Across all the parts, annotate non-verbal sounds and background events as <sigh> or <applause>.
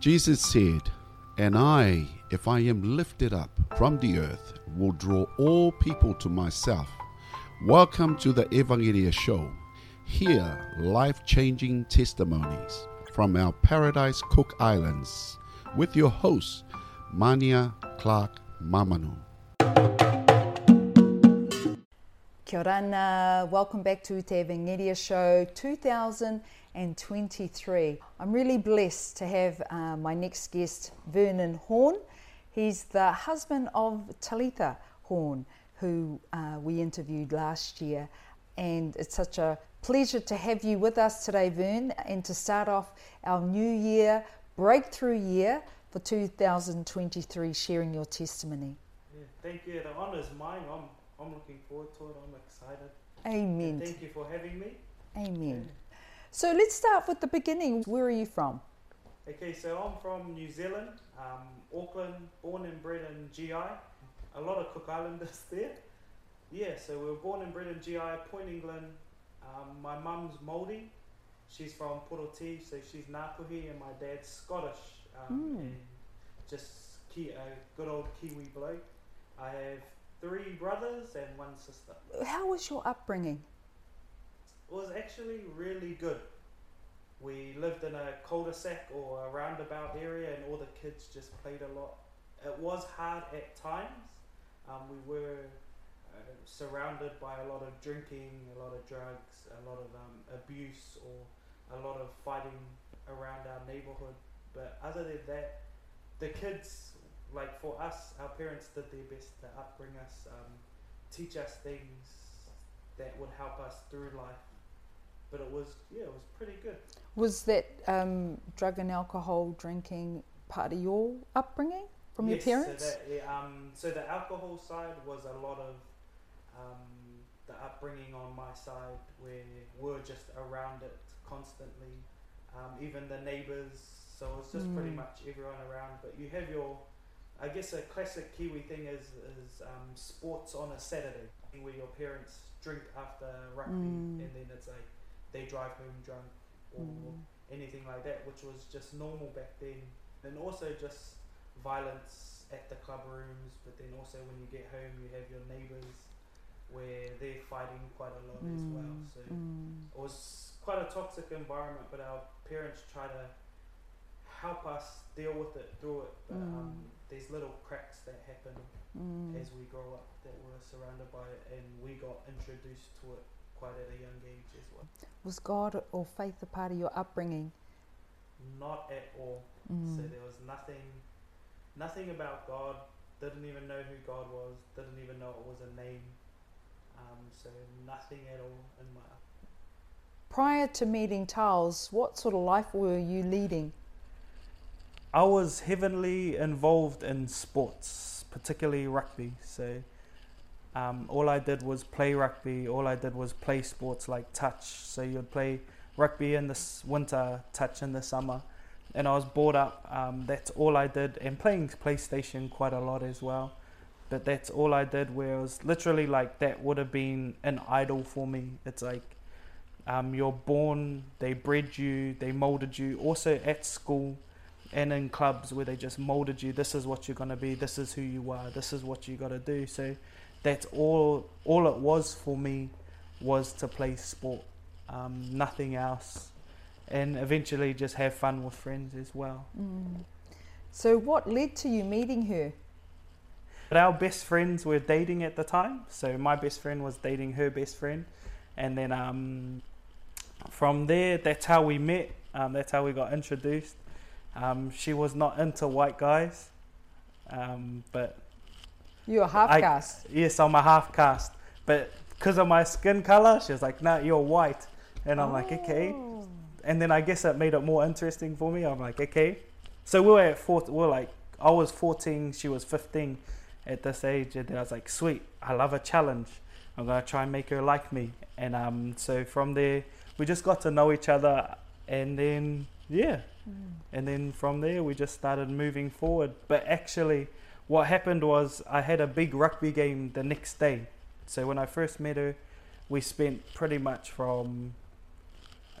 Jesus said, And I, if I am lifted up from the earth, will draw all people to myself. Welcome to the Evangelia Show. Hear life changing testimonies from our Paradise Cook Islands with your host, Mania Clark Mamanu. Kia ora, uh, welcome back to Te Evangelia Show 2023. I'm really blessed to have uh, my next guest, Vernon Horn. He's the husband of Talitha Horn, who uh, we interviewed last year. And it's such a pleasure to have you with us today, Vern, and to start off our new year, breakthrough year for 2023, sharing your testimony. Yeah, thank you. The honour is mine. I'm I'm looking forward to it. I'm excited. Amen. And thank you for having me. Amen. So let's start with the beginning. Where are you from? Okay, so I'm from New Zealand, um, Auckland, born and bred in GI. A lot of Cook Islanders <laughs> there. Yeah, so we were born and bred in GI, Point England. Um, my mum's Māori. She's from Poroti, so she's Ngāpuhi, and my dad's Scottish. Um, Mm. and just ki- a good old Kiwi bloke. I have three brothers and one sister. How was your upbringing? Was actually really good. We lived in a cul-de-sac or a roundabout area, and all the kids just played a lot. It was hard at times. Um, we were uh, surrounded by a lot of drinking, a lot of drugs, a lot of um, abuse, or a lot of fighting around our neighborhood. But other than that, the kids, like for us, our parents did their best to upbring us, um, teach us things that would help us through life. But it was, yeah, it was pretty good. Was that um, drug and alcohol drinking part of your upbringing from Yes, your parents? So, that, yeah, um, so the alcohol side was a lot of um, the upbringing on my side, where we're just around it constantly. Um, even the neighbours, so it's just pretty Mm. much everyone around. But you have your, I guess, a classic Kiwi thing is is um, sports on a Saturday, where your parents drink after rugby, Mm. and then it's like they drive home drunk or Mm. anything like that, which was just normal back then. And also just violence at the club rooms, but then also when you get home, you have your neighbours where they're fighting quite a lot as well. Mm, So mm. it was quite a toxic environment, but our parents try to help us deal with it through it. But um, Mm. there's little cracks that happen Mm. as we grow up that we're surrounded by it, and we got introduced to it quite at a young age as well. Was God or faith a part of your upbringing? Not at all. Mm. So there was nothing, nothing about God. Didn't even know who God was. Didn't even know it was a name. Um, so nothing at all in my. Prior to meeting Charles, what sort of life were you leading? I was heavily involved in sports, particularly rugby. So um, all I did was play rugby. All I did was play sports like touch. So you'd play rugby in the winter, touch in the summer. And I was brought up. Um, that's all I did, and playing PlayStation quite a lot as well. But that's all I did. Where it was literally like that would have been an idol for me. It's like um, you're born, they bred you, they molded you. Also at school, and in clubs where they just molded you this is what you're going to be this is who you are this is what you got to do so that's all all it was for me was to play sport um, nothing else. And eventually just have fun with friends as well. Mm. So, what led to you meeting her? but our best friends were dating at the time. So my best friend was dating her best friend. And then um, from there that's how we met. Um, that's how we got introduced. Um, she was not into white guys. Um, but You're a half I- caste. Yes, I'm a half caste, but because of my skin color, she was like, "No, you're white," and I'm like, "Okay." Oh. And then I guess that made it more interesting for me. I'm like, "Okay." So we were at four. We are like, I was 14, she was 15 at this age, and then I was like, "Sweet, I love a challenge. I'm gonna try and make her like me." And um, so from there, we just got to know each other, and then yeah, Mm. and then from there we just started moving forward. But actually, what happened was I had a big rugby game the next day. So when I first met her, we spent pretty much from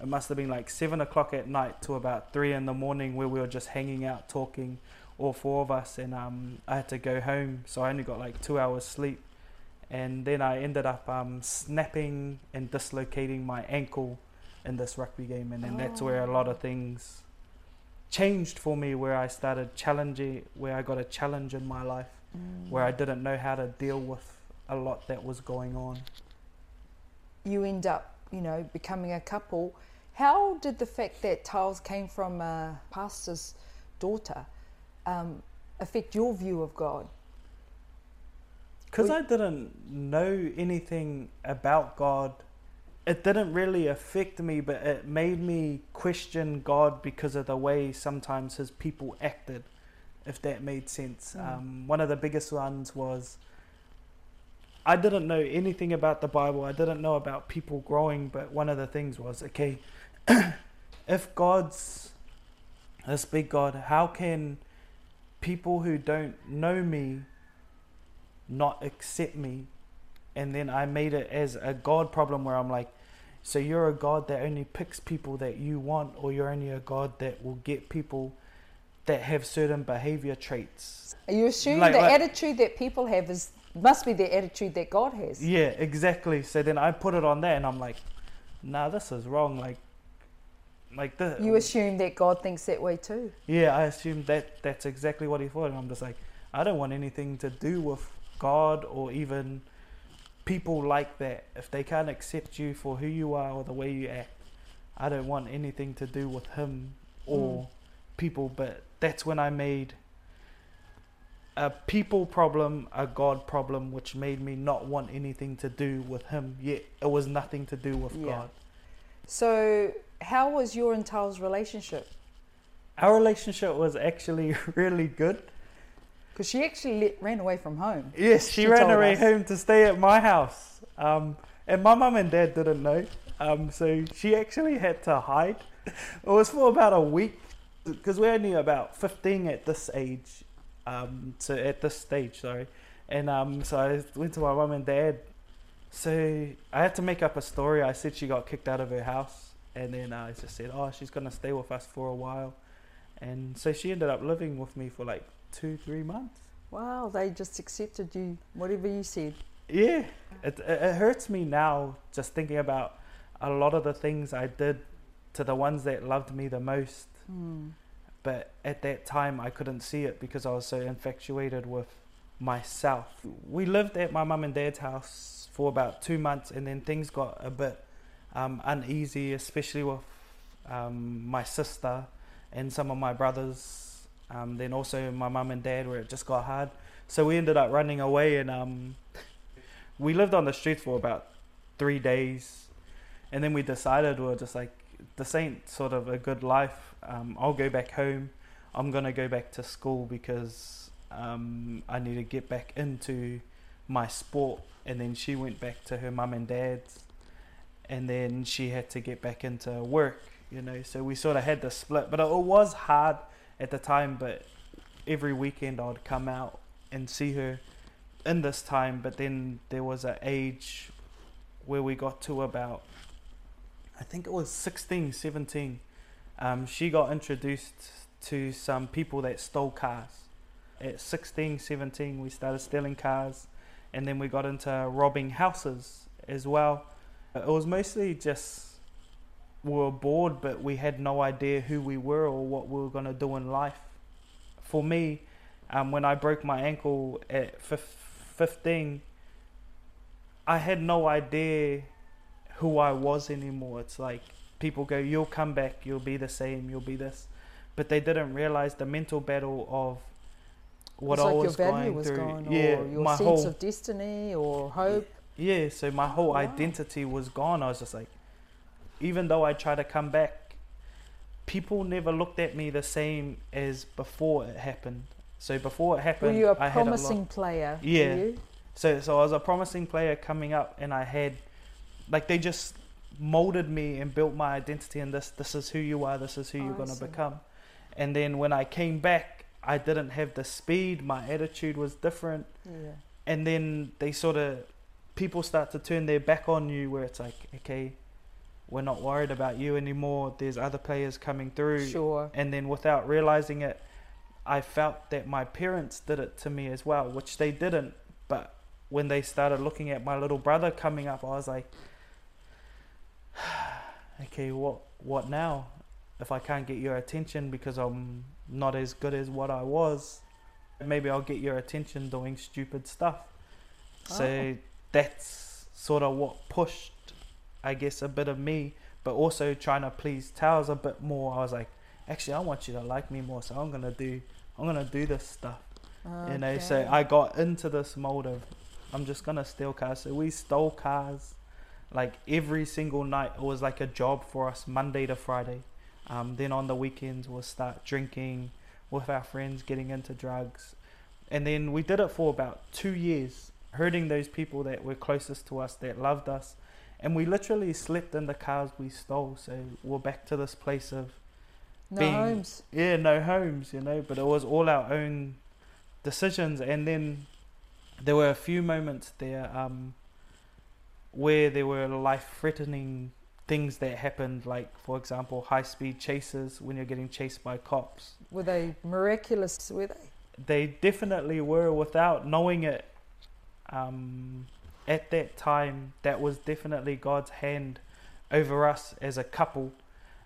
it must have been like seven o'clock at night to about three in the morning where we were just hanging out talking all four of us. And um, i had to go home. So i only got like two hours sleep. And then i ended up um, snapping and dislocating my ankle in this rugby game. And then that's where a lot of things changed for me where i started challenging where i got a challenge in my life Mm. where i didn't know how to deal with a lot that was going on you end up, you know, becoming a couple. How did the fact that Tiles came from a pastor's daughter um, affect your view of God? Because I didn't know anything about God, it didn't really affect me, but it made me question God because of the way sometimes His people acted, if that made sense. Mm. Um, one of the biggest ones was I didn't know anything about the Bible, I didn't know about people growing, but one of the things was okay, <coughs> if God's this big God, how can people who don't know me not accept me and then I made it as a God problem where I'm like, so you're a God that only picks people that you want, or you're only a God that will get people that have certain behavior traits. Are you assuming Like- the like- attitude that people have is must be the attitude that God has? Yeah, exactly. So then I put it on there and I'm like, nah, this is wrong. Like, like the You assume that God thinks that way too. Yeah, I assume that that's exactly what he thought. And I'm just like, I don't want anything to do with God or even people like that. If they can't accept you for who you are or the way you act, I don't want anything to do with him or Mm. people. But that's when I made a people problem a God problem, which made me not want anything to do with him. Yet it was nothing to do with Yeah. God. So, how was your and Tiles' relationship? Our relationship was actually <laughs> really good. Because she actually let, ran away from home. Yes, she, She ran away us. home to stay at my house. Um, and my mum and dad didn't know. Um, so she actually had to hide. It was for about a week because we're only about 15 at this age. Um, so at this stage, sorry. And um, so I went to my mum and dad. So I had to make up a story. I said she got kicked out of her house. And then I just said, oh, she's going to stay with us for a while. And so she ended up living with me for like two, three months. Wow, they just accepted you, whatever you said. Yeah, it, it hurts me now just thinking about a lot of the things I did to the ones that loved me the most. Hmm. But at that time, I couldn't see it because I was so infatuated with myself. We lived at my mum and dad's house for about two months, and then things got a bit um, uneasy, especially with um, my sister and some of my brothers. Um, then also my mum and dad, where it just got hard. So we ended up running away, and um, we lived on the street for about three days, and then we decided we were just like, this ain't sort of a good life. Um, I'll go back home. I'm gonna go back to school because um, I need to get back into my sport. And then she went back to her mum and dad's, and then she had to get back into work. You know, so we sort of had the split. But it was hard at the time. But every weekend I'd come out and see her in this time. But then there was an age where we got to about I think it was 16, 17. Um, she got introduced to some people that stole cars. At 16, 17, we started stealing cars, and then we got into robbing houses as well. It was mostly just we were bored, but we had no idea who we were or what we were going to do in life. For me, um, when I broke my ankle at fif- 15, I had no idea who I was anymore. It's like people go, "You'll come back. You'll be the same. You'll be this," but they didn't realize the mental battle of what it's I like was going was through. gone, yeah, or your my sense whole of destiny or hope. yeah. So my whole Wow. identity was gone. I was just like, even though I tried to come back, people never looked at me the same as before it happened. So before it Were happened, you a I had a promising player? Yeah. So so I was a promising player coming up, and I had like they just molded me and built my identity. And this this is who you are. This is who Oh, you're I gonna become. And then when I came back, I didn't have the speed. My attitude was different. Yeah. And then they sort of people start to turn their back on you, where it's like, okay, we're not worried about you anymore. There's other players coming through. Sure. And then without realizing it, I felt that my parents did it to me as well, which they didn't. But when they started looking at my little brother coming up, I was like, <sighs> okay, what what now? If I can't get your attention because I'm not as good as what I was, maybe I'll get your attention doing stupid stuff. So Oh. that's sort of what pushed, I guess, a bit of me, but also trying to please Towers a bit more. I was like, actually, I want you to like me more, so I'm gonna do, I'm gonna do this stuff. You know, so I got into this mode of, I'm just gonna steal cars. So we stole cars, like every single night. It was like a job for us, Monday to Friday. Um, then on the weekends we'll start drinking with our friends, getting into drugs, and then we did it for about two years, hurting those people that were closest to us, that loved us, and we literally slept in the cars we stole. So we're back to this place of no being- homes. yeah, no homes, you know, but it was all our own decisions. And then there were a few moments there um, where there were life threatening things that happened, like, for example, high speed chases when you're getting chased by cops. Were they miraculous? Were they? They definitely were without knowing it. Um, at that time, that was definitely God's hand over us as a couple.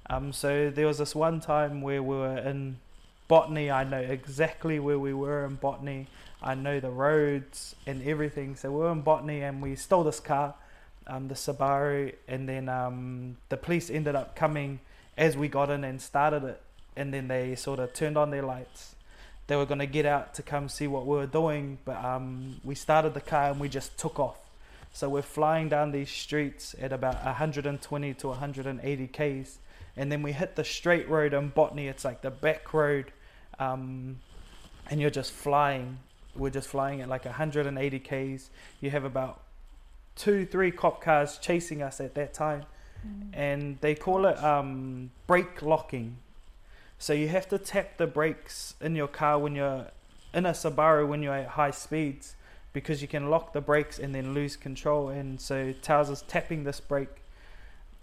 Um, so there was this one time where we were in Botany. I know exactly where we were in Botany. I know the roads and everything. So we were in Botany and we stole this car, um, the Subaru, and then um, the police ended up coming as we got in and started it. And then they sort of turned on their lights. They were going to get out to come see what we were doing, but um, we started the car and we just took off. So we're flying down these streets at about 120 to 180 k's, and then we hit the straight road in Botany. It's like the back road, um, and you're just flying. We're just flying at like 180 k's. You have about two, three cop cars chasing us at that time, and they call it um, brake locking. So you have to tap the brakes in your car when you're in a Subaru when you're at high speeds because you can lock the brakes and then lose control. And so is tapping this brake.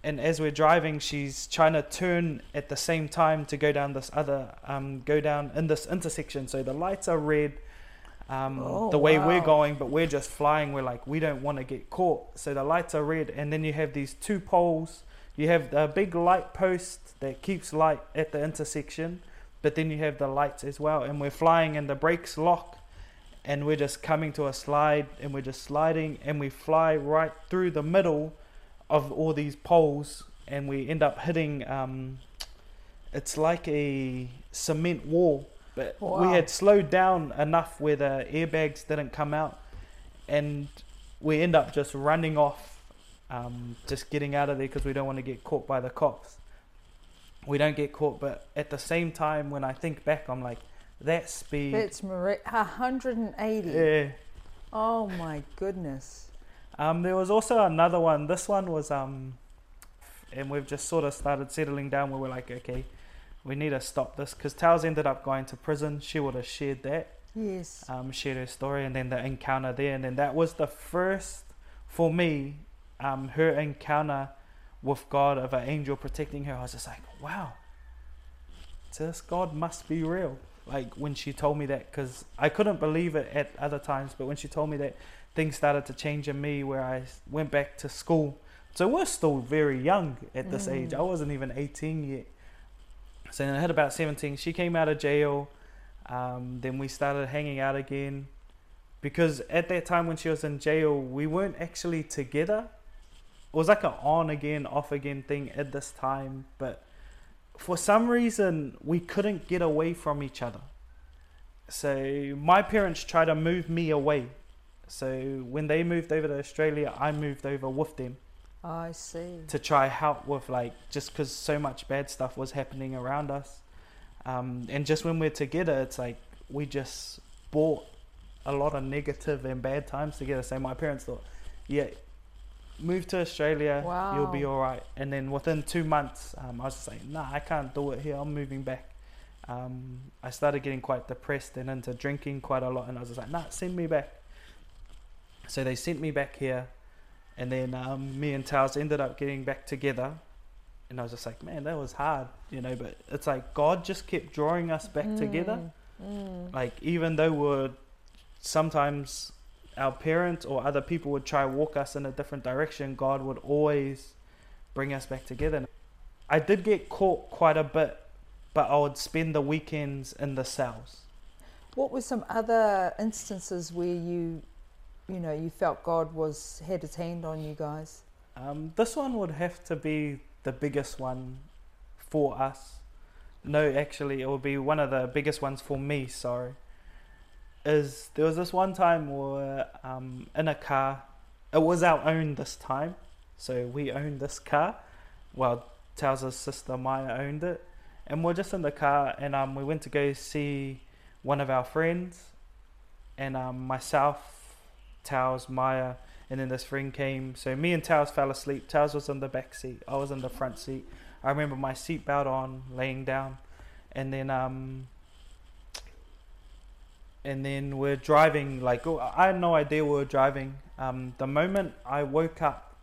And as we're driving, she's trying to turn at the same time to go down this other, um, go down in this intersection. So the lights are red, um, Oh, the way we're going, but we're just flying. We're like, we don't want to get caught. So the lights are red. And then you have these two poles. You have the big light post that keeps light at the intersection, but then you have the lights as well. And we're flying, and the brakes lock and we're just coming to a slide and we're just sliding and we fly right through the middle of all these poles and we end up hitting um, it's like a cement wall. But we had slowed down enough where the airbags didn't come out and we end up just running off um, just getting out of there because we don't want to get caught by the cops. We don't get caught but at the same time when i think back i'm like that speed That's mirac- 180. yeah Oh my goodness. Um, there was also another one. This one was um, and we've just sort of started settling down where we're like, okay, we need to stop this because Towers ended up going to prison. She would have shared that, Yes. um, shared her story, and then the encounter there, and then that was the first for me, um, her encounter with God of an angel protecting her. I was just like, wow, this God must be real. Like when she told me that, because I couldn't believe it at other times, but when she told me that, things started to change in me where I went back to school. So we're still very young at this age. I wasn't even 18 yet. So then I had about 17. She came out of jail. Um, then we started hanging out again. Because at that time when she was in jail, we weren't actually together. It was like an on again, off again thing at this time. But for some reason, we couldn't get away from each other. So my parents tried to move me away. So when they moved over to Australia, I moved over with them I see. to try help with like just because so much bad stuff was happening around us um, and just when we're together it's like we just bought a lot of negative and bad times together so my parents thought yeah move to australia you'll be all right and then within two months um, i was like nah i can't do it here i'm moving back um, i started getting quite depressed and into drinking quite a lot and i was just like nah send me back so they sent me back here and then um, me and Towers ended up getting back together. and I was just like, man, that was hard, you know. But it's like God just kept drawing us back together. Mm. Like even though we're sometimes our parents or other people would try walk us in a different direction, God would always bring us back together. I did get caught quite a bit, but I would spend the weekends in the cells. What were some other instances where you, you know, you felt God was had His hand on you guys? Um, this one would have to be the biggest one for us. No, actually, it would be one of the biggest ones for me. Sorry, is there was this one time where um, in a car, it was our own this time, so we owned this car. Well, Tows's sister Maya owned it, and we're just in the car, and um, we went to go see one of our friends, and um, myself, Tow's Maya, and then this friend came. So me and Towers fell asleep. Towers was in the back seat. I was in the front seat. I remember my seatbelt on, laying down, and then um, and then we're driving. Like oh, I had no idea we were driving. Um, the moment I woke up,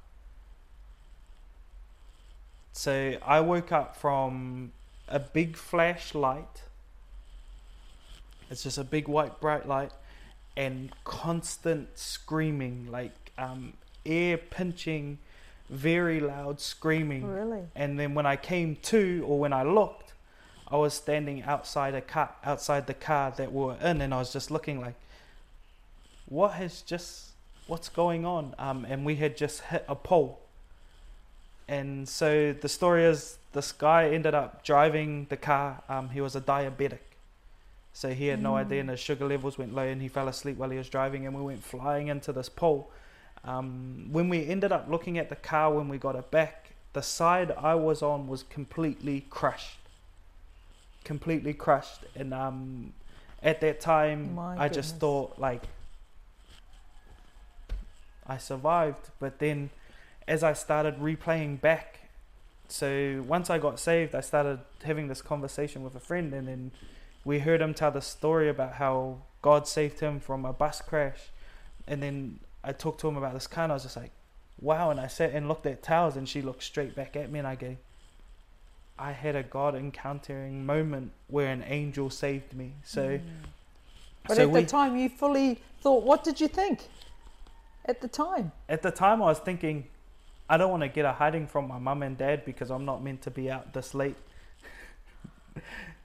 so I woke up from a big flashlight. It's just a big white bright light, and constant screaming, like um, ear pinching, very loud screaming. Really? And then when I came to, or when I looked, I was standing outside a car, outside the car that we were in, and I was just looking like, what has just, what's going on? Um, and we had just hit a pole. And so the story is, this guy ended up driving the car. Um, he was a diabetic, so he had no Mm. idea, and his sugar levels went low, and he fell asleep while he was driving, and we went flying into this pole. Um, when we ended up looking at the car when we got it back, the side I was on was completely crushed. Completely crushed. And um, at that time, My I just thought, like, I survived. But then as I started replaying back, so once I got saved, I started having this conversation with a friend, and then we heard him tell the story about how God saved him from a bus crash. And then I talked to him about this car, and I was just like, wow. And I sat and looked at Towers, and she looked straight back at me, and I go, I had a God encountering moment where an angel saved me. So, Mm. But so at we, the time, you fully thought. What did you think? At the time, at the time, I was thinking, I don't want to get a hiding from my mum and dad because I'm not meant to be out this late.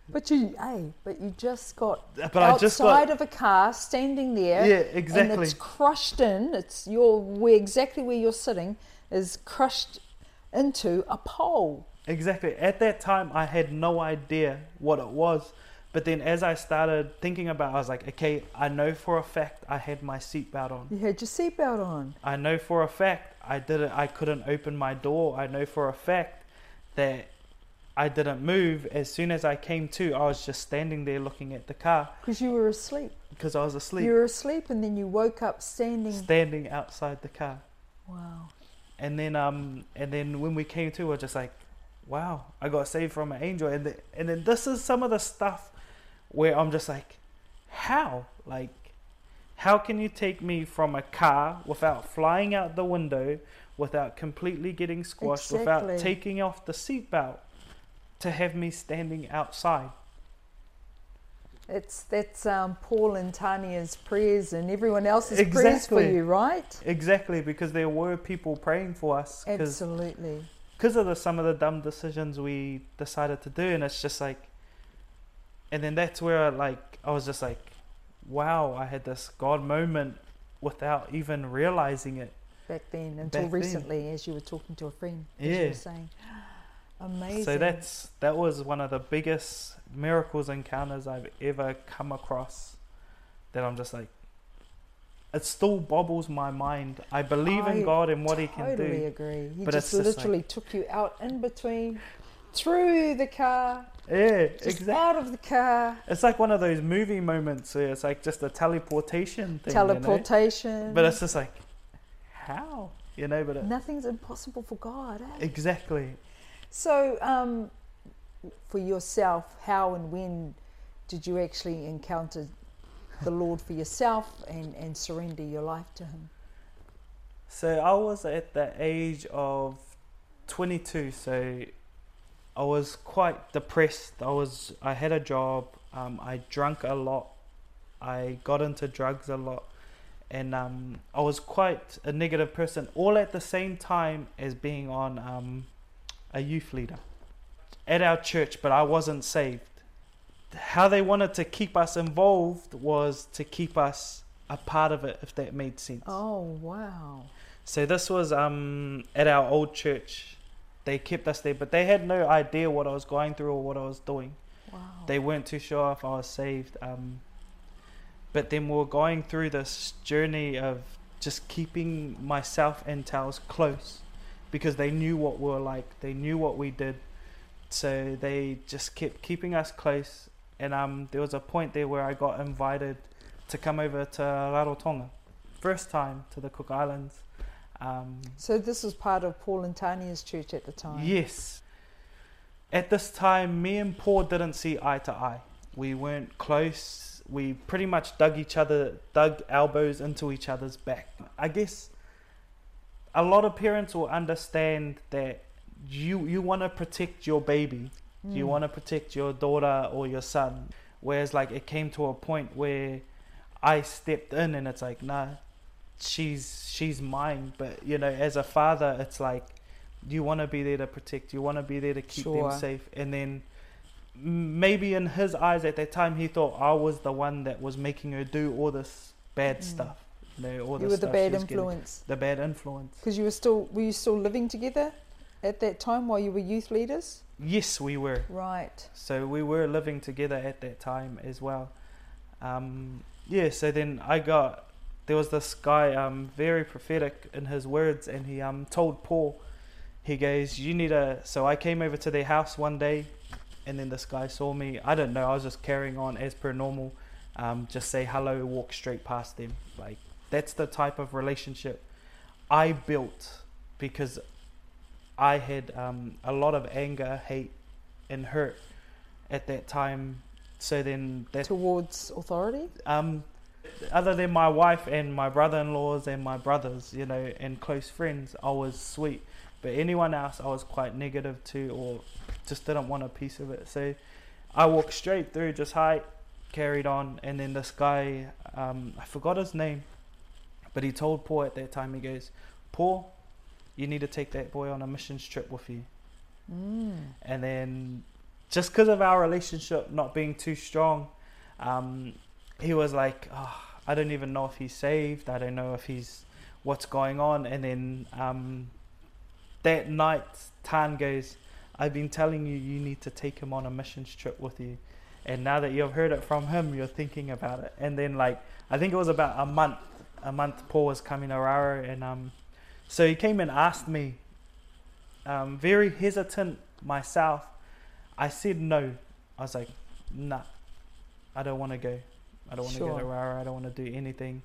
but you, hey, but you just got But I outside just got of a car, standing there, yeah, and exactly. it's crushed in. It's your where exactly where you're sitting is crushed into a pole. Exactly. At that time, I had no idea what it was. But then as I started thinking about it, I was like, okay, I know for a fact I had my seatbelt on. You had your seatbelt on. I know for a fact I didn't I couldn't open my door. I know for a fact that I didn't move. As soon as I came to, I was just standing there looking at the car Because you were asleep. because I was asleep, You were asleep, and then you woke up standing. standing outside the car. wow. And then um and then when we came to, I was just like, wow, I got saved from an angel. And the, and then this is some of the stuff where I'm just like, how? Like, how can you take me from a car without flying out the window, without completely getting squashed, without taking off the seatbelt, to have me standing outside? It's that's um, Paul and Tanya's prayers and everyone else's prayers for you, right? Exactly, because there were people praying for us Absolutely. Because of the, some of the dumb decisions we decided to do and it's just like and then that's where like i was just like wow i had this god moment without even realizing it Back then, until Back then. recently, as you were talking to a friend, as you Yeah. were saying, <gasps> amazing. so that's that was one of the biggest miracles encounters i've ever come across that i'm just like it still bobbles my mind i believe I in god and what he can do Totally agree. He But just literally took you out in between, through the car, yeah exactly out of the car, it's like one of those movie moments where it's like just a teleportation thing you know? teleportation. But it's just like, how? You know, but it, nothing's impossible for God. Eh? exactly. So, um, for yourself, how and when did you actually encounter the Lord for yourself and, and surrender your life to Him? So I was at the age of 22. So I was quite depressed. I was I had a job. Um, I drank a lot. I got into drugs a lot, and um, I was quite a negative person. All at the same time as being on um, a youth leader at our church, but I wasn't saved. How they wanted to keep us involved was to keep us a part of it, if that made sense. Oh, wow. So this was um, at our old church. They kept us there, but they had no idea what I was going through or what I was doing. Wow. They weren't too sure if I was saved. Um, but then we were going through this journey of just keeping myself and Tails close because they knew what we were like. They knew what we did. So they just kept keeping us close. And um, there was a point there where I got invited to come over to Rarotonga. First time to the Cook Islands. Um, So this was part of Paul and Tanya's church at the time. Yes. At this time, me and Paul didn't see eye to eye. We weren't close. We pretty much dug each other, dug elbows into each other's back. I guess a lot of parents will understand that you you want to protect your baby, you Mm. want to protect your daughter or your son. Whereas like it came to a point where I stepped in and it's like, nah, she's she's mine. But you know, as a father, it's like you want to be there to protect. You want to be there to keep Sure. them safe. And then maybe in his eyes at that time, he thought I was the one that was making her do all this bad Mm. stuff. You know, all You were the bad influence. The bad influence. Because you were still, were you still living together at that time while you were youth leaders? Yes, we were. Right. So we were living together at that time as well. Um, yeah, so then I got there was this guy um, very prophetic in his words, and he um, told Paul, he goes, "You need a." So I came over to their house one day, and then this guy saw me. I don't know. I was just carrying on as per normal, um, just say hello, walk straight past them. Like that's the type of relationship I built because I had um, a lot of anger, hate, and hurt at that time. So then that Towards authority? um, other than my wife and my brother-in-laws and my brothers, you know, and close friends, I was sweet. But anyone else, I was quite negative to, or just didn't want a piece of it. So I walked straight through, just hi, carried on, and then this guy, um, I forgot his name, but he told Paul at that time, he goes, Paul, you need to take that boy on a missions trip with you. Mm. And then just because of our relationship not being too strong, um, he was like, oh, I don't even know if he's saved. I don't know if he's what's going on. And then um, that night, Tan goes, I've been telling you, you need to take him on a missions trip with you. And now that you've heard it from him, you're thinking about it. And then, like, I think it was about a month. A month, Paul was coming to Raro, and um, so he came and asked me, um, very hesitant myself. I said no. I was like, nah, I don't want to go. I don't want to go to Raro. I don't want to do anything.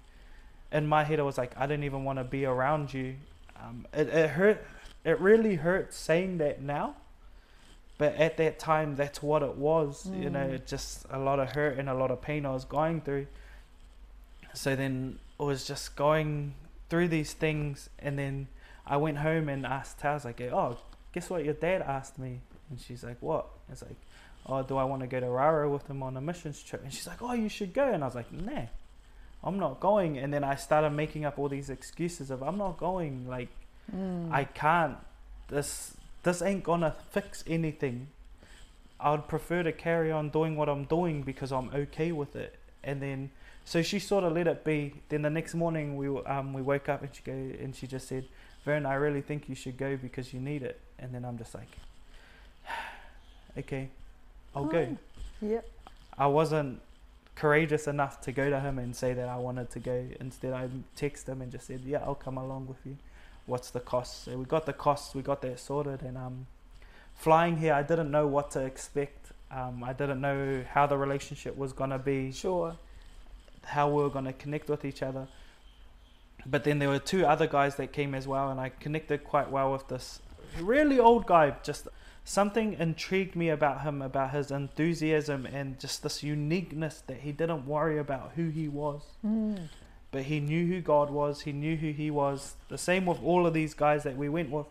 In my head, I was like, I don't even want to be around you. Um, it, it hurt. It really hurt saying that now. But at that time, that's what it was. You know, Mm. just a lot of hurt and a lot of pain I was going through. So then it was just going through these things, and then I went home and asked Taz, like, oh, guess what your dad asked me? And she's like, what? It's like, oh, do I want to go to Raro with him on a missions trip? And she's like, oh, you should go. And I was like, nah, I'm not going. And then I started making up all these excuses of, I'm not going. Like, Mm. I can't. This this ain't gonna fix anything. I would prefer to carry on doing what I'm doing because I'm okay with it. And then, so she sort of let it be. Then the next morning we um we woke up and she go and she just said, "Vern, I really think you should go because you need it." And then I'm just like, <sighs> "Okay, I'll go." Yep. I wasn't courageous enough to go to him and say that I wanted to go. Instead, I texted him and just said, "Yeah, I'll come along with you." What's the cost? So we got the costs, we got that sorted, and um, flying here, I didn't know what to expect. Um, I didn't know how the relationship was gonna be, Sure. How we were gonna connect with each other. But then there were two other guys that came as well, and I connected quite well with this really old guy. Just something intrigued me about him, about his enthusiasm and just this uniqueness that he didn't worry about who he was, Mm. but he knew who God was. He knew who he was. The same with all of these guys that we went with,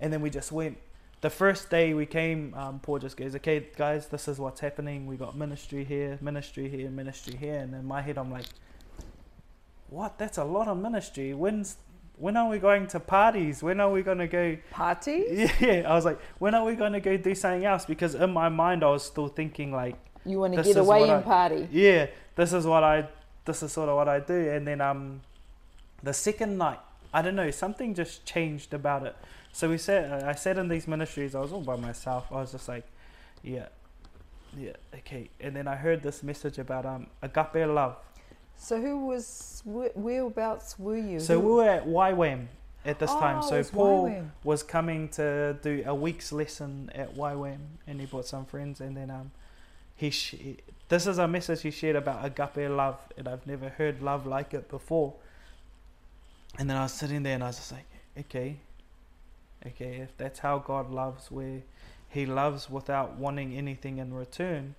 and then we just went the first day we came, um, Paul just goes, "Okay, guys, this is what's happening. We got ministry here, ministry here, ministry here." And in my head, I'm like, "What? That's a lot of ministry. When's when are we going to parties? When are we going to go <laughs> Party? <laughs> Yeah, I was like, when are we going to go do something else? Because in my mind, I was still thinking like, You want to get away and I- party? yeah, this is what I, this is sort of what I do. And then um, the second night, I don't know, something just changed about it. So we sat, I said in these ministries. I was all by myself. I was just like, yeah, yeah, okay. And then I heard this message about um agape love. So who was wh- whereabouts were you? So Who- we were at YWAM at this time. Oh, So Paul YWAM. was coming to do a week's lesson at YWAM, and he brought some friends, and then um, he sh- this is a message he shared about agape love, and I've never heard love like it before. And then I was sitting there, and I was just like, okay, okay, if that's how God loves, where He loves without wanting anything in return,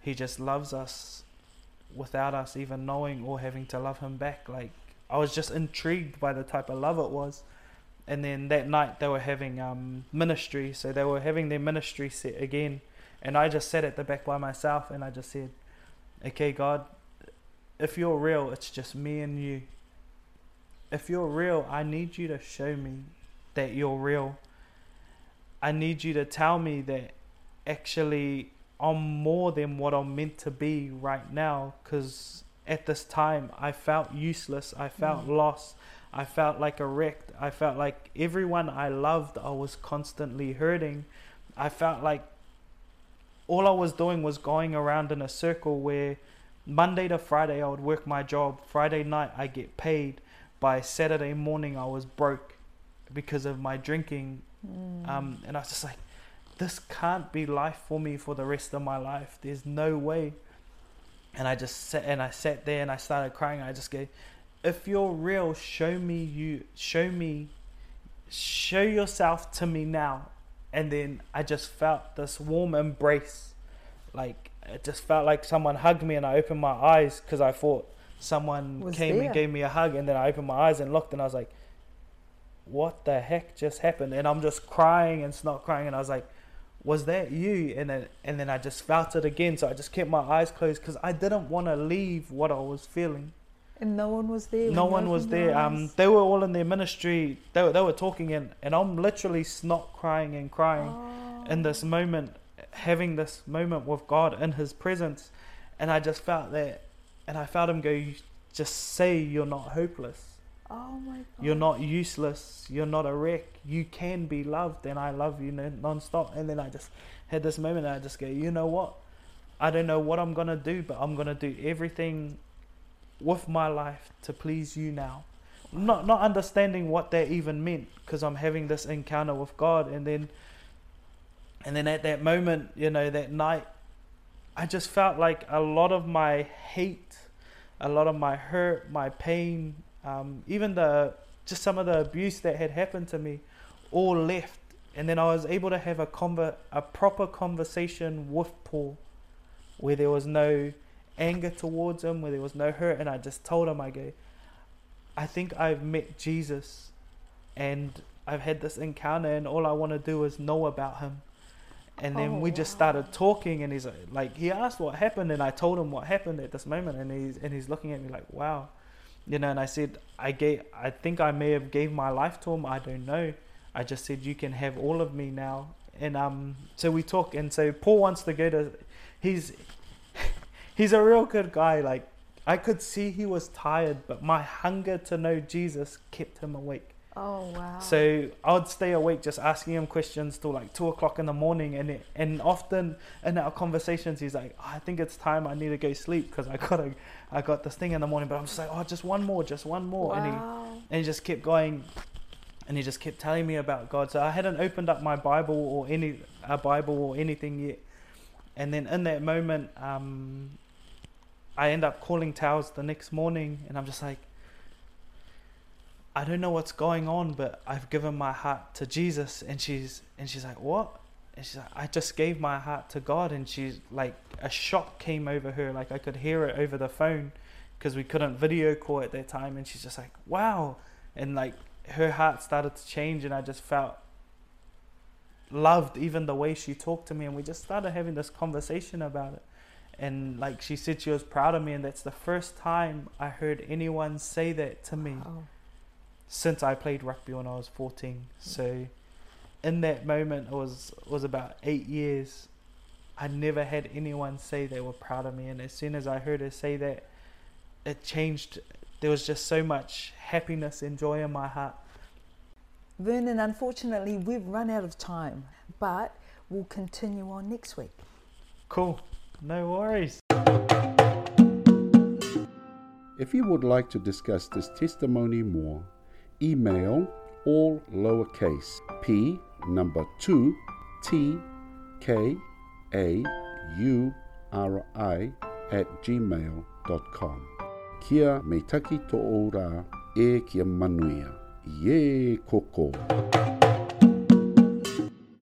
He just loves us without us even knowing or having to love Him back. Like I was just intrigued by the type of love it was. And then that night they were having um, ministry, so they were having their ministry set again, and I just sat at the back by myself, and I just said, "Okay, God, if you're real, it's just me and you. If you're real, I need you to show me that you're real. I need you to tell me that actually I'm more than what I'm meant to be right now because at this time I felt useless. I felt Mm. lost. I felt like a wreck. I felt like everyone I loved, I was constantly hurting. I felt like all I was doing was going around in a circle where Monday to Friday I would work my job. Friday night I get paid. By Saturday morning I was broke because of my drinking. Mm. Um, and I was just like, this can't be life for me for the rest of my life. There's no way. And I just sat and I sat there and I started crying. I just go, if you're real, show me you, show me, show yourself to me now. And then I just felt this warm embrace. Like, it just felt like someone hugged me and I opened my eyes because I thought someone Was came there. and gave me a hug. And then I opened my eyes and looked and I was like, what the heck just happened? And I'm just crying and snot crying. And I was like, was that you? And then, and then I just felt it again. So I just kept my eyes closed because I didn't want to leave what I was feeling. and no one was there. No one was there. Um, they were all in their ministry. They were, they were talking and, and I'm literally snot crying and crying Oh. in this moment, having this moment with God in His presence, and I just felt that, and I felt Him go, just say you're not hopeless, Oh my god. you're not useless, you're not a wreck, you can be loved, and I love you non- non-stop." And then I just had this moment, and I just go, "You know what? I don't know what I'm gonna do, but I'm gonna do everything with my life to please you now." Not not understanding what that even meant, because I'm having this encounter with God, and then and then at that moment, you know, that night, I just felt like a lot of my hate, a lot of my hurt, my pain, um, even the just some of the abuse that had happened to me, all left. And then I was able to have a conver- a proper conversation with Paul, where there was no anger towards him, where there was no hurt, and I just told him, I go, I think I've met Jesus, and I've had this encounter, and all I want to do is know about him. And then Oh, we just wow. started talking, and he's like, like, he asked what happened, and I told him what happened at this moment, and he's and he's looking at me like, wow, you know. And I said, I gave, I think I may have gave my life to him. I don't know. I just said you can have all of me now, and um, so we talk, and so Paul wants to go to, he's, <laughs> he's a real good guy. Like I could see he was tired, but my hunger to know Jesus kept him awake. Oh wow. So I would stay awake just asking him questions till like two o'clock in the morning, and it, and often in our conversations he's like, "Oh, "I think it's time I need to go sleep because I got to, I got this thing in the morning." But I'm just like, "Oh, just one more, just one more," and he and he just kept going, and he just kept telling me about God. So I hadn't opened up my Bible or any a Bible or anything yet, and then in that moment, um, I end up calling Towers the next morning, and I'm just like. I don't know what's going on, but I've given my heart to Jesus, and she's and she's like, what? And she's like, I just gave my heart to God, and she's like, a shock came over her, like I could hear it over the phone, because we couldn't video call at that time, and she's just like, wow, and like her heart started to change, and I just felt loved even the way she talked to me, and we just started having this conversation about it. And like she said, she was proud of me, and that's the first time I heard anyone say that to me Oh, since I played rugby when I was 14. So, in that moment, it was was about eight years. I never had anyone say they were proud of me, and as soon as I heard her say that, it changed. There was just so much happiness and joy in my heart. Vernon, unfortunately, we've run out of time, but we'll continue on next week. Cool, no worries. If you would like to discuss this testimony more, email all lowercase p number 2 t k a u r i at gmail.com. Kia me taki to ora e kia manuia. Ye koko.